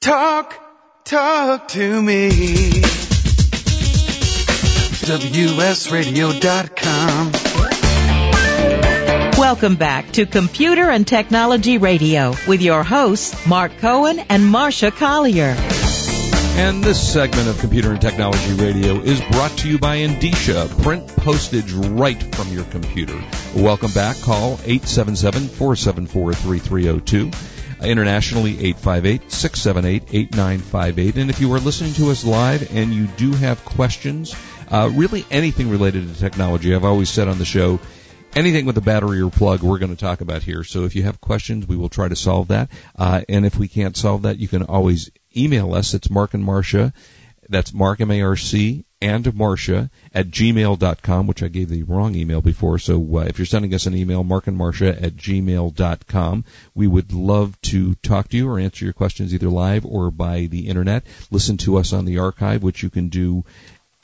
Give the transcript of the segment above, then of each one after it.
Talk, talk to me. WSRadio.com. Welcome back to Computer and Technology Radio with your hosts, Marc Cohen and Marsha Collier. And this segment of Computer and Technology Radio is brought to you by Endicia. Print postage right from your computer. Welcome back. Call 877-474-3302. Internationally, 858-678-8958. And if you are listening to us live and you do have questions, uh, really anything related to technology, I've always said on the show, anything with a battery or plug we're going to talk about here. So if you have questions, we will try to solve that. Uh, and if we can't solve that, you can always email us. It's Marc and Marsha. That's Marc M-A-R-C and Marsha at gmail.com, which I gave the wrong email before. So uh, if you're sending us an email, Marc and Marsha at gmail.com, we would love to talk to you or answer your questions either live or by the internet. Listen to us on the archive, which you can do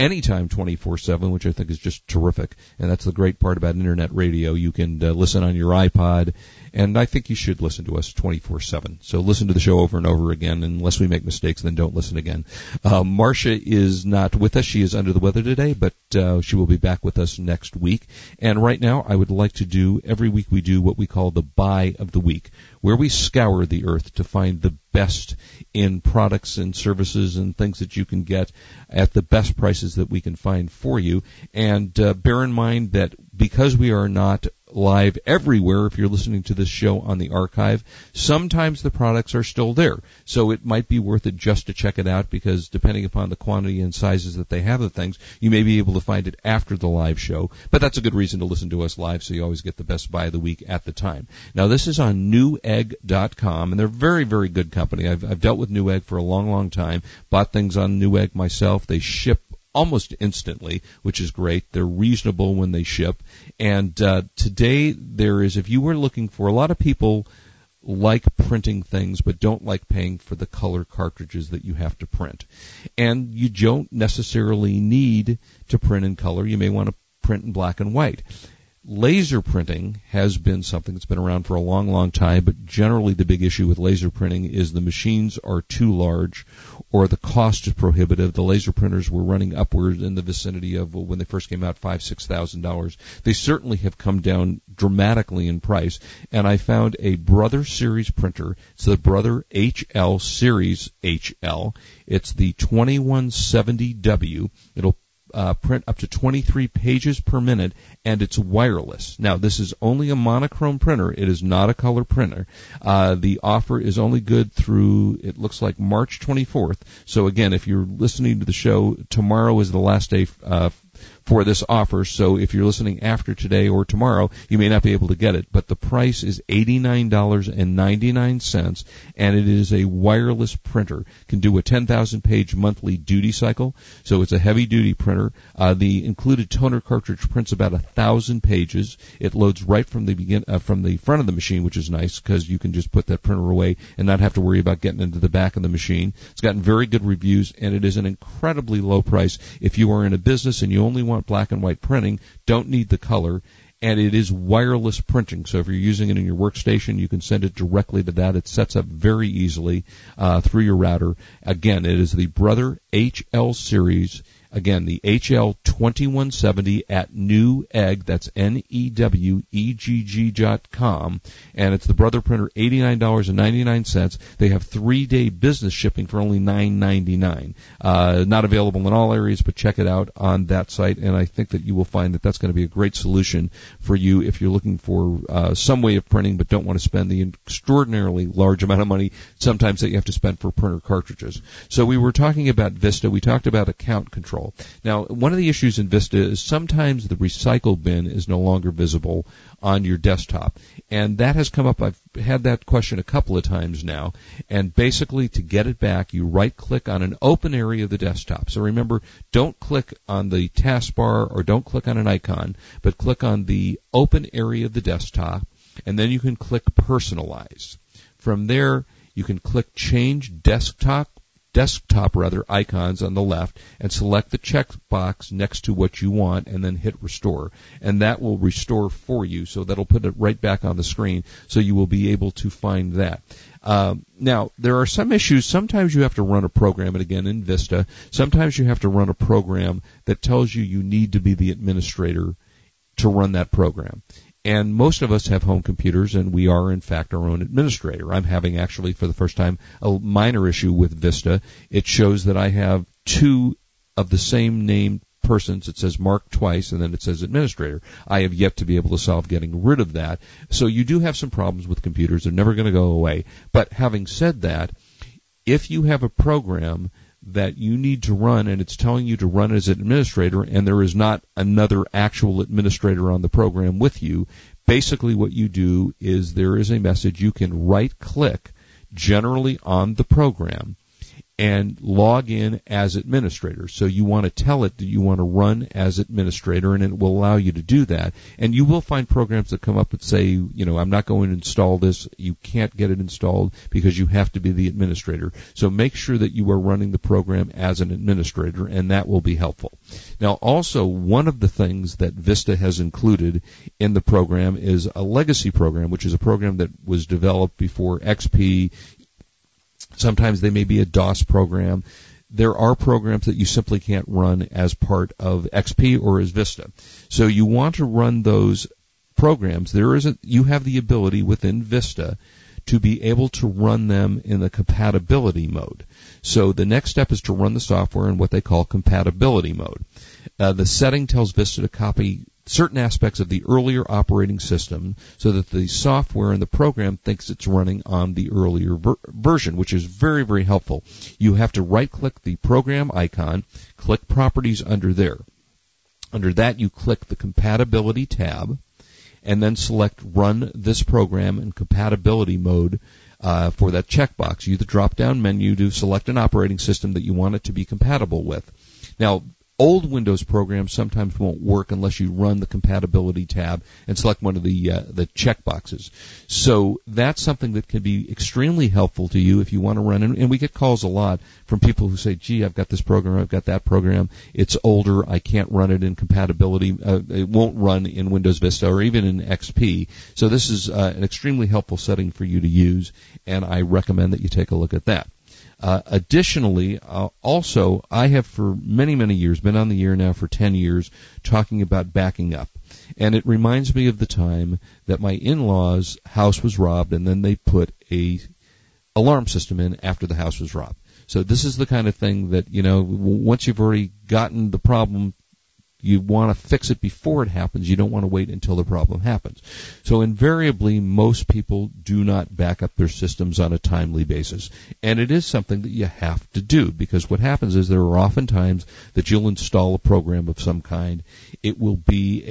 anytime 24-7 which i think is just terrific and that's the great part about internet radio you can uh, listen on your ipod and I think you should listen to us 24-7. So listen to the show over and over again. Unless we make mistakes, then don't listen again. Uh, Marsha is not with us. She is under the weather today, but uh, she will be back with us next week. And right now, I would like to do, every week we do what we call the buy of the week, where we scour the earth to find the best in products and services and things that you can get at the best prices that we can find for you. And uh, bear in mind that because we are not live everywhere if you're listening to this show on the archive. Sometimes the products are still there. So it might be worth it just to check it out because depending upon the quantity and sizes that they have of things, you may be able to find it after the live show. But that's a good reason to listen to us live so you always get the best buy of the week at the time. Now this is on newegg.com and they're very, very good company. I've, I've dealt with Newegg for a long, long time. Bought things on Newegg myself. They ship almost instantly, which is great. They're reasonable when they ship. And uh, today there is, if you were looking for, a lot of people like printing things but don't like paying for the color cartridges that you have to print. And you don't necessarily need to print in color. You may want to print in black and white laser printing has been something that's been around for a long, long time, but generally the big issue with laser printing is the machines are too large or the cost is prohibitive. The laser printers were running upwards in the vicinity of when they first came out five, six thousand dollars. They certainly have come down dramatically in price, and I found a Brother Series printer. It's the Brother HL Series HL. It's the 2170W. It'll uh, print up to 23 pages per minute, and it's wireless. Now, this is only a monochrome printer. It is not a color printer. Uh, the offer is only good through, it looks like March 24th. So again, if you're listening to the show, tomorrow is the last day uh, for this offer. So if you're listening after today or tomorrow, you may not be able to get it. But the price is $89.99 and it is a wireless printer. Can do a 10,000 page monthly duty cycle. So it's a heavy duty printer. Uh, the included toner cartridge prints about a thousand pages. It loads right from the begin, uh, from the front of the machine, which is nice because you can just put that printer away and not have to worry about getting into the back of the machine. It's gotten very good reviews and it is an incredibly low price if you are in a business and you only want want black and white printing, don't need the color, and it is wireless printing. So if you're using it in your workstation, you can send it directly to that. It sets up very easily uh, through your router. Again, it is the Brother HL series. Again, the HL2170 at Newegg, that's N-E-W-E-G-G dot com, and it's the Brother Printer, $89.99. They have three-day business shipping for only $9.99. Uh, not available in all areas, but check it out on that site, and I think that you will find that that's going to be a great solution for you if you're looking for uh, some way of printing but don't want to spend the extraordinarily large amount of money sometimes that you have to spend for printer cartridges. So we were talking about Vista. We talked about account control. Now, one of the issues in Vista is sometimes the recycle bin is no longer visible on your desktop. And that has come up. I've had that question a couple of times now. And basically, to get it back, you right click on an open area of the desktop. So remember, don't click on the taskbar or don't click on an icon, but click on the open area of the desktop. And then you can click personalize. From there, you can click change desktop desktop rather icons on the left and select the checkbox next to what you want and then hit restore. And that will restore for you. So that'll put it right back on the screen so you will be able to find that. Um, now, there are some issues. Sometimes you have to run a program, and again, in Vista, sometimes you have to run a program that tells you you need to be the administrator to run that program. And most of us have home computers, and we are, in fact, our own administrator. I'm having actually, for the first time, a minor issue with Vista. It shows that I have two of the same name persons. It says Marc twice, and then it says administrator. I have yet to be able to solve getting rid of that. So you do have some problems with computers. They're never going to go away. But having said that, if you have a program that you need to run and it's telling you to run as an administrator and there is not another actual administrator on the program with you, basically what you do is there is a message. You can right click generally on the program and log in as administrator. So you want to tell it that you want to run as administrator and it will allow you to do that. And you will find programs that come up and say, you know, I'm not going to install this. You can't get it installed because you have to be the administrator. So make sure that you are running the program as an administrator and that will be helpful. Now also one of the things that Vista has included in the program is a legacy program, which is a program that was developed before XP Sometimes they may be a DOS program. There are programs that you simply can't run as part of XP or as Vista. So you want to run those programs. There is a, you have the ability within Vista to be able to run them in the compatibility mode. So the next step is to run the software in what they call compatibility mode. Uh, the setting tells Vista to copy certain aspects of the earlier operating system so that the software and the program thinks it's running on the earlier ver- version, which is very, very helpful. You have to right click the program icon, click properties under there. Under that, you click the compatibility tab, and then select run this program in compatibility mode uh, for that checkbox. Use the drop down menu to select an operating system that you want it to be compatible with. Now, old Windows programs sometimes won't work unless you run the compatibility tab and select one of the uh, the checkboxes. So that's something that can be extremely helpful to you if you want to run. And, and we get calls a lot from people who say, "Gee, I've got this program, I've got that program. It's older. I can't run it in compatibility. Uh, it won't run in Windows Vista or even in XP." So this is uh, an extremely helpful setting for you to use, and I recommend that you take a look at that. Uh, additionally, uh, also, I have for many, many years, been on the air now for 10 years, talking about backing up. And it reminds me of the time that my in-laws' house was robbed and then they put a alarm system in after the house was robbed. So this is the kind of thing that, you know, once you've already gotten the problem you want to fix it before it happens. You don't want to wait until the problem happens. So invariably, most people do not back up their systems on a timely basis. And it is something that you have to do because what happens is there are often times that you'll install a program of some kind. It will be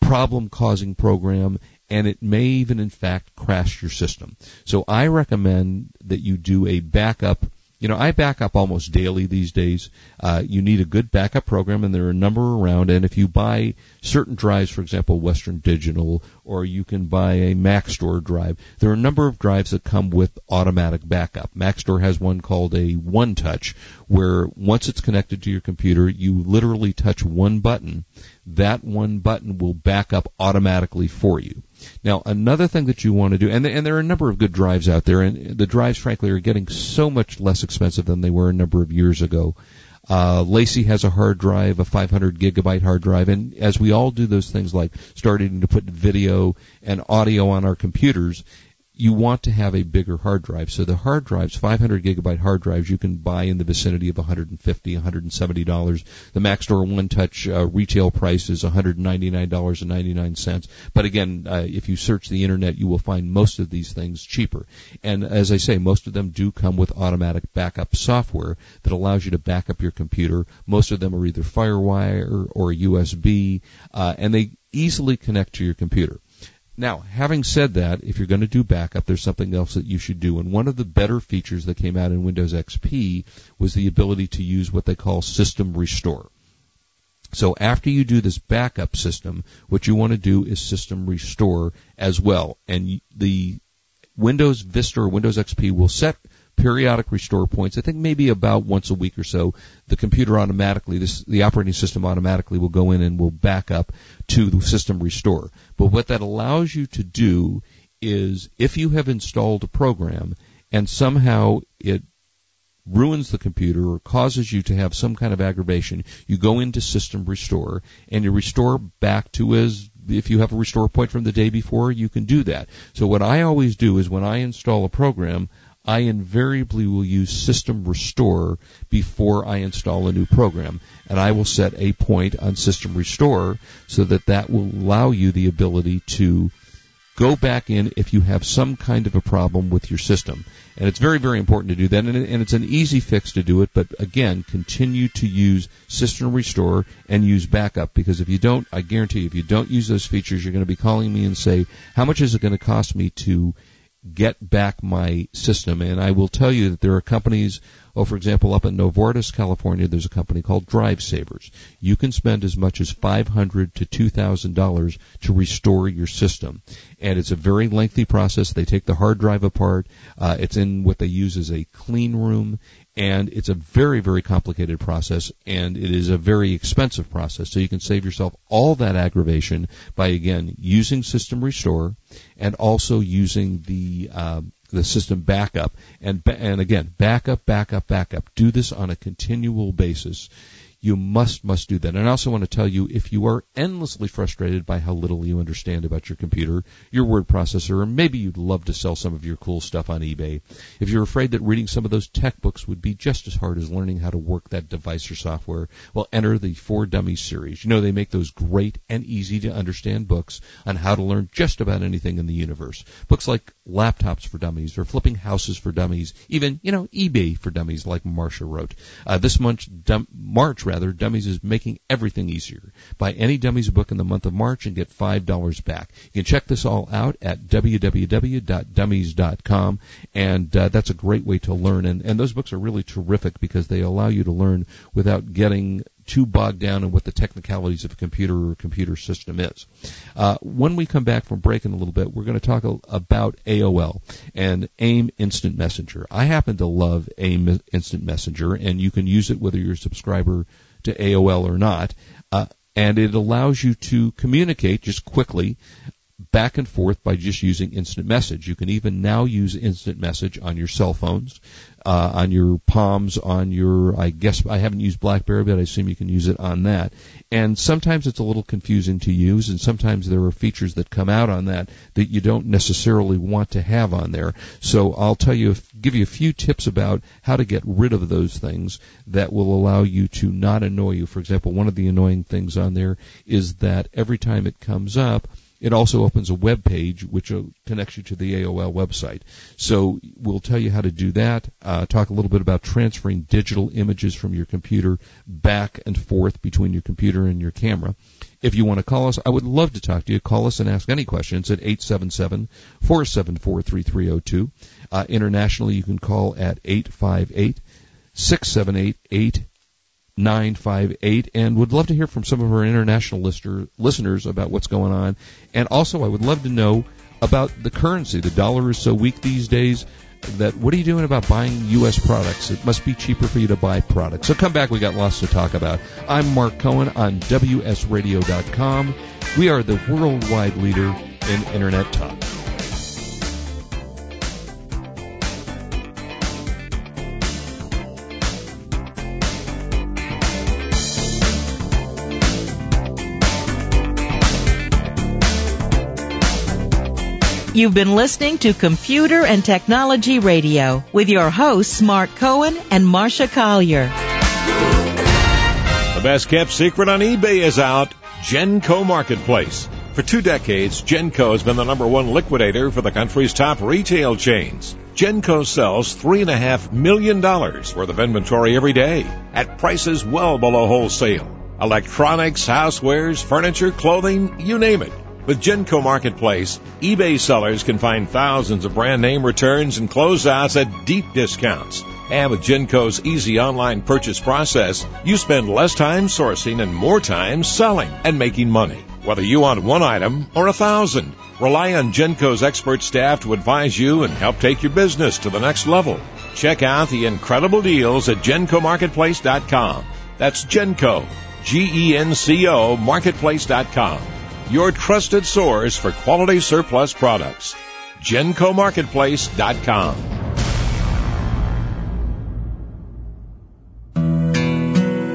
a problem causing program and it may even in fact crash your system. So I recommend that you do a backup you know, I back up almost daily these days. Uh, you need a good backup program, and there are a number around. And if you buy certain drives, for example, Western Digital, or you can buy a Maxtor drive, there are a number of drives that come with automatic backup. Maxtor has one called a One Touch, where once it's connected to your computer, you literally touch one button. That one button will back up automatically for you. Now, another thing that you want to do, and, and there are a number of good drives out there, and the drives, frankly, are getting so much less expensive than they were a number of years ago. Uh, LaCie has a hard drive, a 500 gigabyte hard drive, and as we all do those things like starting to put video and audio on our computers, you want to have a bigger hard drive. So the hard drives, 500 gigabyte hard drives, you can buy in the vicinity of 150, 170 dollars. The Maxtor One Touch uh, retail price is 199 dollars and 99 cents. But again, uh, if you search the internet, you will find most of these things cheaper. And as I say, most of them do come with automatic backup software that allows you to back up your computer. Most of them are either FireWire or USB, uh, and they easily connect to your computer. Now, having said that, if you're going to do backup, there's something else that you should do. And one of the better features that came out in Windows XP was the ability to use what they call System Restore. So after you do this backup system, what you want to do is System Restore as well. And the Windows Vista or Windows XP will set periodic restore points. I think maybe about once a week or so, the computer automatically, this, the operating system automatically will go in and will back up to the system restore. But what that allows you to do is if you have installed a program and somehow it ruins the computer or causes you to have some kind of aggravation, you go into system restore and you restore back to as if you have a restore point from the day before, you can do that. So what I always do is when I install a program, I invariably will use system restore before I install a new program. And I will set a point on system restore so that that will allow you the ability to go back in if you have some kind of a problem with your system. And it's very, very important to do that. And it's an easy fix to do it, but again, continue to use System Restore and use backup because if you don't, I guarantee you, if you don't use those features, you're going to be calling me and say, how much is it going to cost me to get back my system? And I will tell you that there are companies Oh, for example, up in Novato, California, there's a company called Drive Savers. You can spend as much as $500 to $2,000 to restore your system. And it's a very lengthy process. They take the hard drive apart. Uh, it's in what they use as a clean room. And it's a very, very complicated process. And it is a very expensive process. So you can save yourself all that aggravation by, again, using System Restore and also using the, uh, the system backup. And and again backup backup backup. Do this on a continual basis you must, must do that. And I also want to tell you if you are endlessly frustrated by how little you understand about your computer, your word processor, or maybe you'd love to sell some of your cool stuff on eBay, if you're afraid that reading some of those tech books would be just as hard as learning how to work that device or software, well, enter the For Dummies series. You know, they make those great and easy to understand books on how to learn just about anything in the universe. Books like Laptops for Dummies or Flipping Houses for Dummies, even, you know, eBay for Dummies like Marsha wrote. Uh, this month, March rather, Dummies is making everything easier. Buy any Dummies book in the month of March and get $5 back. You can check this all out at www.dummies.com, and uh, that's a great way to learn. And, and those books are really terrific because they allow you to learn without getting too bogged down in what the technicalities of a computer or a computer system is. Uh, when we come back from break in a little bit, we're going to talk a, about AOL and AIM Instant Messenger. I happen to love AIM Instant Messenger, and you can use it whether you're a subscriber to AOL or not. Uh, and it allows you to communicate just quickly back and forth by just using instant message. You can even now use instant message on your cell phones uh, on your Palms, on your, I guess I haven't used BlackBerry, but I assume you can use it on that. And sometimes it's a little confusing to use, and sometimes there are features that come out on that that you don't necessarily want to have on there. So I'll tell you, give you a few tips about how to get rid of those things that will allow you to not annoy you. For example, one of the annoying things on there is that every time it comes up, it also opens a web page which uh, connects you to the AOL website. So we'll tell you how to do that. Uh, talk a little bit about transferring digital images from your computer back and forth between your computer and your camera. If you want to call us, I would love to talk to you. Call us and ask any questions at 877-474-3302. Uh, internationally, you can call at 858 678 958 and would love to hear from some of our international lister, listeners about what's going on. And also, I would love to know about the currency. The dollar is so weak these days that what are you doing about buying U.S. products? It must be cheaper for you to buy products. So come back. We got lots to talk about. I'm Marc Cohen on WSRadio.com. We are the worldwide leader in Internet talk. You've been listening to Computer and Technology Radio with your hosts Marc Cohen and Marsha Collier. The best kept secret on eBay is out. Genco Marketplace. For two decades, Genco has been the number one liquidator for the country's top retail chains. Genco sells $3.5 million worth of inventory every day at prices well below wholesale. Electronics, housewares, furniture, clothing, you name it. With Genco Marketplace, eBay sellers can find thousands of brand name returns and closeouts at deep discounts. And with Genco's easy online purchase process, you spend less time sourcing and more time selling and making money. Whether you want one item or a thousand, rely on Genco's expert staff to advise you and help take your business to the next level. Check out the incredible deals at GencoMarketplace.com. That's Genco, G-E-N-C-O, Marketplace.com. Your trusted source for quality surplus products. GencoMarketplace.com.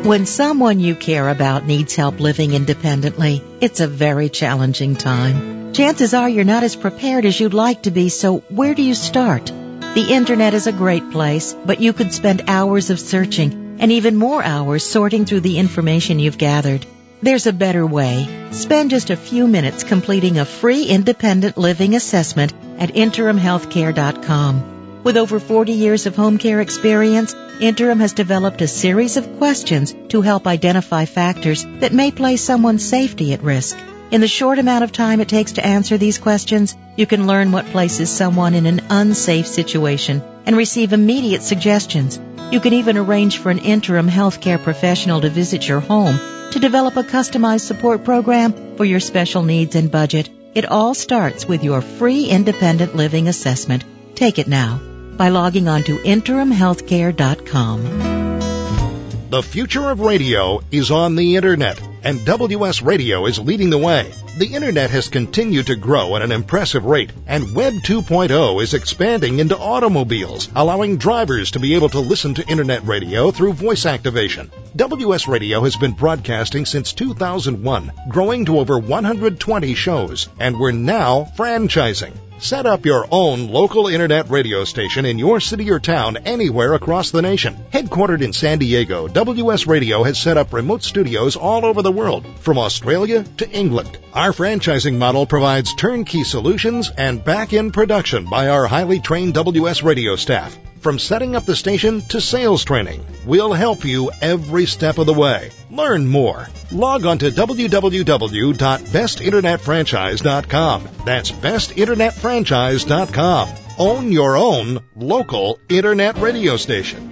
When someone you care about needs help living independently, it's a very challenging time. Chances are you're not as prepared as you'd like to be, so where do you start? The internet is a great place, but you could spend hours of searching and even more hours sorting through the information you've gathered. There's a better way. Spend just a few minutes completing a free independent living assessment at interimhealthcare.com. With over 40 years of home care experience, Interim has developed a series of questions to help identify factors that may place someone's safety at risk. In the short amount of time it takes to answer these questions, you can learn what places someone in an unsafe situation and receive immediate suggestions. You can even arrange for an interim healthcare professional to visit your home to develop a customized support program for your special needs and budget. It all starts with your free independent living assessment. Take it now by logging on to interimhealthcare.com. The future of radio is on the internet, and WS Radio is leading the way. The internet has continued to grow at an impressive rate, and Web 2.0 is expanding into automobiles, allowing drivers to be able to listen to internet radio through voice activation. WS Radio has been broadcasting since 2001, growing to over 120 shows, and we're now franchising. Set up your own local internet radio station in your city or town anywhere across the nation. Headquartered in San Diego, WS Radio has set up remote studios all over the world, from Australia to England. Our franchising model provides turnkey solutions and back-end production by our highly trained WS Radio staff. From setting up the station to sales training, we'll help you every step of the way. Learn more. Log on to www.bestinternetfranchise.com. That's bestinternetfranchise.com. Own your own local internet radio station.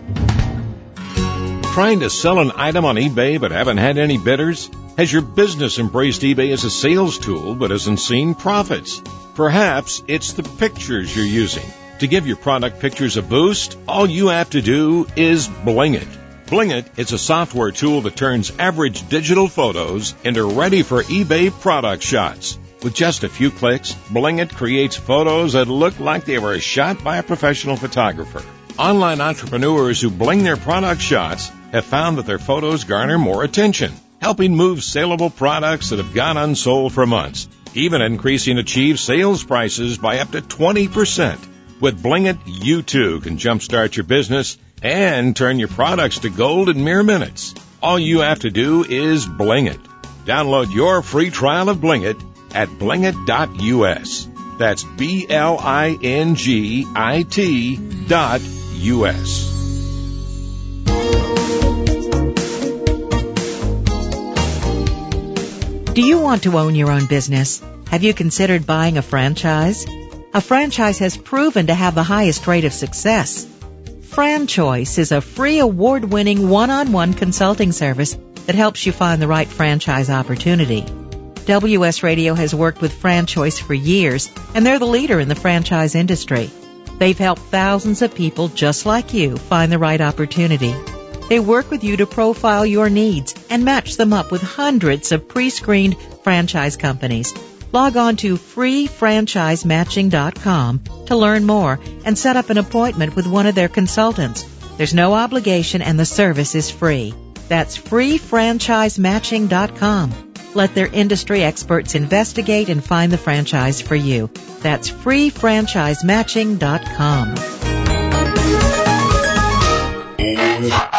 Trying to sell an item on eBay but haven't had any bidders? Has your business embraced eBay as a sales tool but hasn't seen profits? Perhaps it's the pictures you're using. To give your product pictures a boost, all you have to do is bling it. Bling It is a software tool that turns average digital photos into ready for eBay product shots. With just a few clicks, Bling It creates photos that look like they were shot by a professional photographer. Online entrepreneurs who bling their product shots have found that their photos garner more attention, helping move saleable products that have gone unsold for months, even increasing achieved sales prices by up to 20%. With Bling It, you too can jumpstart your business and turn your products to gold in mere minutes. All you have to do is Bling It. Download your free trial of Bling It at blingit.us. That's B-L-I-N-G-I-T dot U-S. Do you want to own your own business? Have you considered buying a franchise? A franchise has proven to have the highest rate of success. FranChoice is a free award-winning one-on-one consulting service that helps you find the right franchise opportunity. WS Radio has worked with FranChoice for years, and they're the leader in the franchise industry. They've helped thousands of people just like you find the right opportunity. They work with you to profile your needs and match them up with hundreds of pre-screened franchise companies. Log on to freefranchisematching.com to learn more and set up an appointment with one of their consultants. There's no obligation and the service is free. That's freefranchisematching.com. Let their industry experts investigate and find the franchise for you. That's freefranchisematching.com.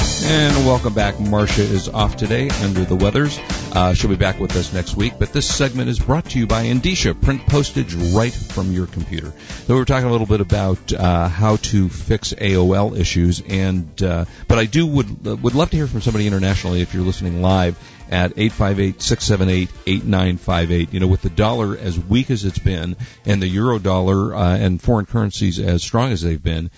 And welcome back. Marsha is off today under the weathers. Uh, she'll be back with us next week. But this segment is brought to you by Endicia. Print postage right from your computer. So we were talking a little bit about uh, how to fix AOL issues, and uh, but I do would would love to hear from somebody internationally if you're listening live at 858-678-8958. You know, with the dollar as weak as it's been and the euro dollar uh, and foreign currencies as strong as they've been,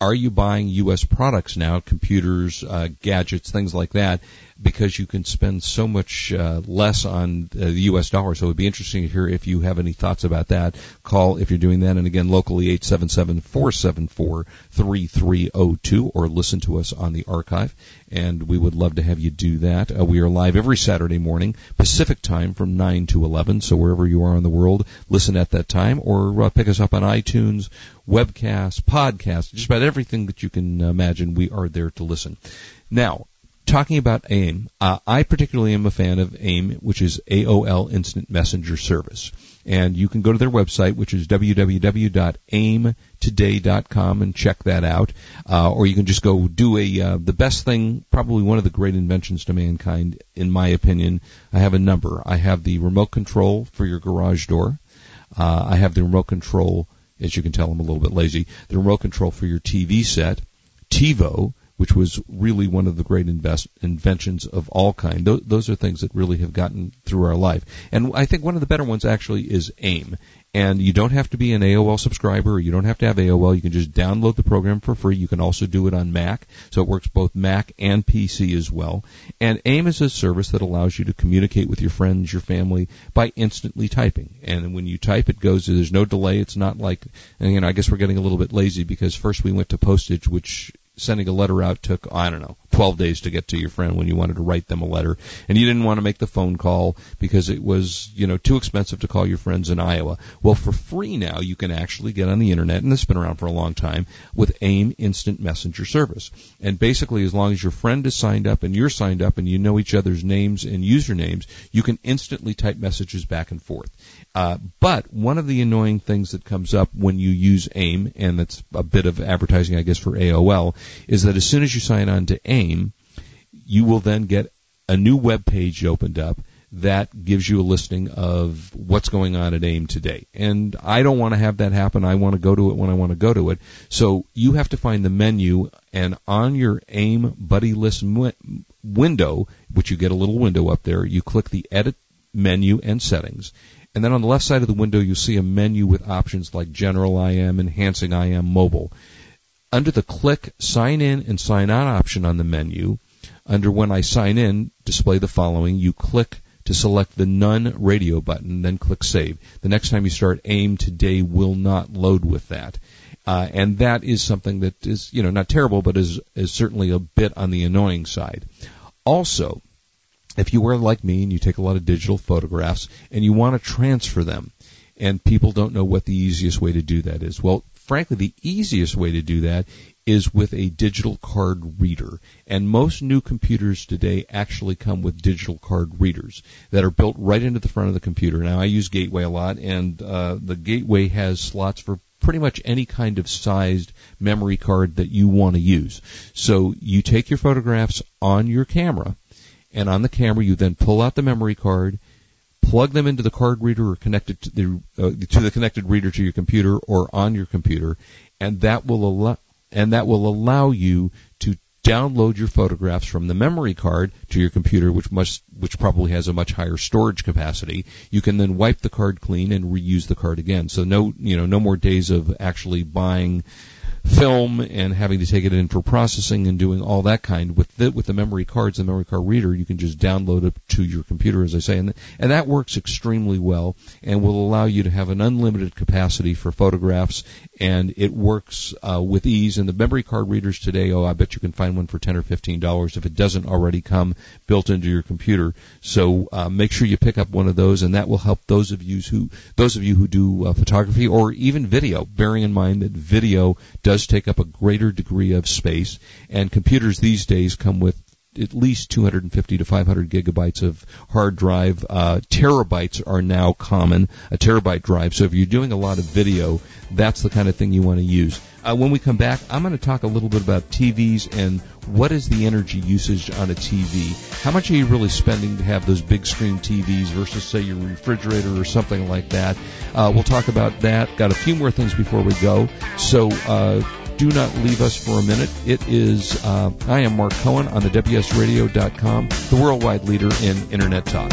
are you buying U.S. products now, computers, uh, gadgets, things like that, because you can spend so much uh, less on uh, the U.S. dollar? So it would be interesting to hear if you have any thoughts about that. Call if you're doing that, and again, locally 877-474-3302, or listen to us on the archive, and we would love to have you do that. Uh, we are live every Saturday morning, Pacific time from 9 to 11, so wherever you are in the world, listen at that time, or uh, pick us up on iTunes webcasts, podcasts, just about everything that you can imagine, we are there to listen. Now, talking about AIM, uh, I particularly am a fan of AIM, which is AOL Instant Messenger Service. And you can go to their website, which is www.aimtoday.com, and check that out. Uh, or you can just go do a uh, the best thing, probably one of the great inventions to mankind, in my opinion. I have a number. I have the remote control for your garage door. Uh, I have the remote control as you can tell, I'm a little bit lazy. The remote control for your TV set, TiVo, which was really one of the great invest- inventions of all kind. Those, those are things that really have gotten through our life. And I think one of the better ones actually is AIM. And you don't have to be an AOL subscriber or you don't have to have AOL. You can just download the program for free. You can also do it on Mac. So it works both Mac and PC as well. And AIM is a service that allows you to communicate with your friends, your family by instantly typing. And when you type, it goes, there's no delay. It's not like, you know, I guess we're getting a little bit lazy because first we went to postage, which sending a letter out took, I don't know, 12 days to get to your friend when you wanted to write them a letter. And you didn't want to make the phone call because it was, you know, too expensive to call your friends in Iowa. Well, for free now, you can actually get on the internet, and this has been around for a long time, with AIM Instant Messenger Service. And basically, as long as your friend is signed up and you're signed up and you know each other's names and usernames, you can instantly type messages back and forth. Uh, but one of the annoying things that comes up when you use AIM, and that's a bit of advertising, I guess, for AOL, is that as soon as you sign on to AIM, you will then get a new web page opened up that gives you a listing of what's going on at AIM today. And I don't want to have that happen. I want to go to it when I want to go to it. So you have to find the menu and on your AIM buddy list window, which you get a little window up there, you click the edit menu and settings and then on the left side of the window, you see a menu with options like General IM, Enhancing IM, Mobile. Under the click Sign In and Sign Out option on the menu, under When I Sign In, display the following. You click to select the None radio button, then click Save. The next time you start AIM today will not load with that. Uh, and that is something that is, you know, not terrible, but is, is certainly a bit on the annoying side. Also, if you were like me and you take a lot of digital photographs and you want to transfer them, and people don't know what the easiest way to do that is. Well, frankly, the easiest way to do that is with a digital card reader. And most new computers today actually come with digital card readers that are built right into the front of the computer. Now, I use Gateway a lot, and uh, the Gateway has slots for pretty much any kind of sized memory card that you want to use. So you take your photographs on your camera and on the camera you then pull out the memory card, plug them into the card reader or connect it to the uh, to the connected reader to your computer or on your computer, and that will allow and that will allow you to download your photographs from the memory card to your computer, which must which probably has a much higher storage capacity. You can then wipe the card clean and reuse the card again. So no you know no more days of actually buying film and having to take it in for processing and doing all that kind with the, with the memory cards, the memory card reader, you can just download it to your computer, as I say, and and that works extremely well and will allow you to have an unlimited capacity for photographs, and it works uh, with ease. And the memory card readers today, oh, I bet you can find one for ten or fifteen dollars if it doesn't already come built into your computer. So uh, make sure you pick up one of those, and that will help those of you who those of you who do uh, photography or even video. Bearing in mind that video does take up a greater degree of space, and computers these days come with at least 250 to 500 gigabytes of hard drive. Uh, terabytes are now common, a terabyte drive. So if you're doing a lot of video, that's the kind of thing you want to use. Uh, when we come back, I'm going to talk a little bit about TVs and what is the energy usage on a TV. How much are you really spending to have those big screen TVs versus, say, your refrigerator or something like that? Uh, we'll talk about that. Got a few more things before we go. So uh, do not leave us for a minute. It is, uh, I am Marc Cohen on the WSRadio.com, the worldwide leader in Internet talk.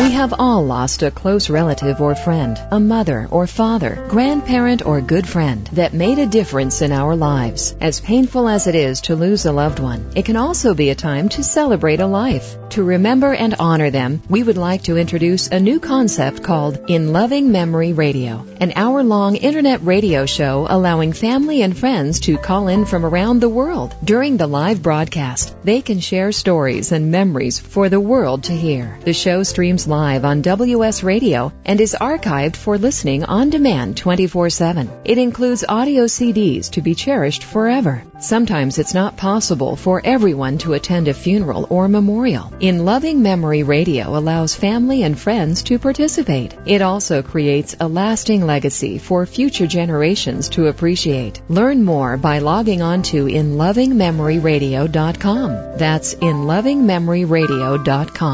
We have all lost a close relative or friend, a mother or father, grandparent or good friend that made a difference in our lives. As painful as it is to lose a loved one, it can also be a time to celebrate a life. To remember and honor them, we would like to introduce a new concept called In Loving Memory Radio, an hour long internet radio show allowing family and friends to call in from around the world. During the live broadcast, they can share stories and memories for the world to hear. The show streams live on WS Radio and is archived for listening on demand 24 7. It includes audio CDs to be cherished forever. Sometimes it's not possible for everyone to attend a funeral or memorial. In Loving Memory Radio allows family and friends to participate. It also creates a lasting legacy for future generations to appreciate. Learn more by logging on to inlovingmemoryradio.com. That's inlovingmemoryradio.com.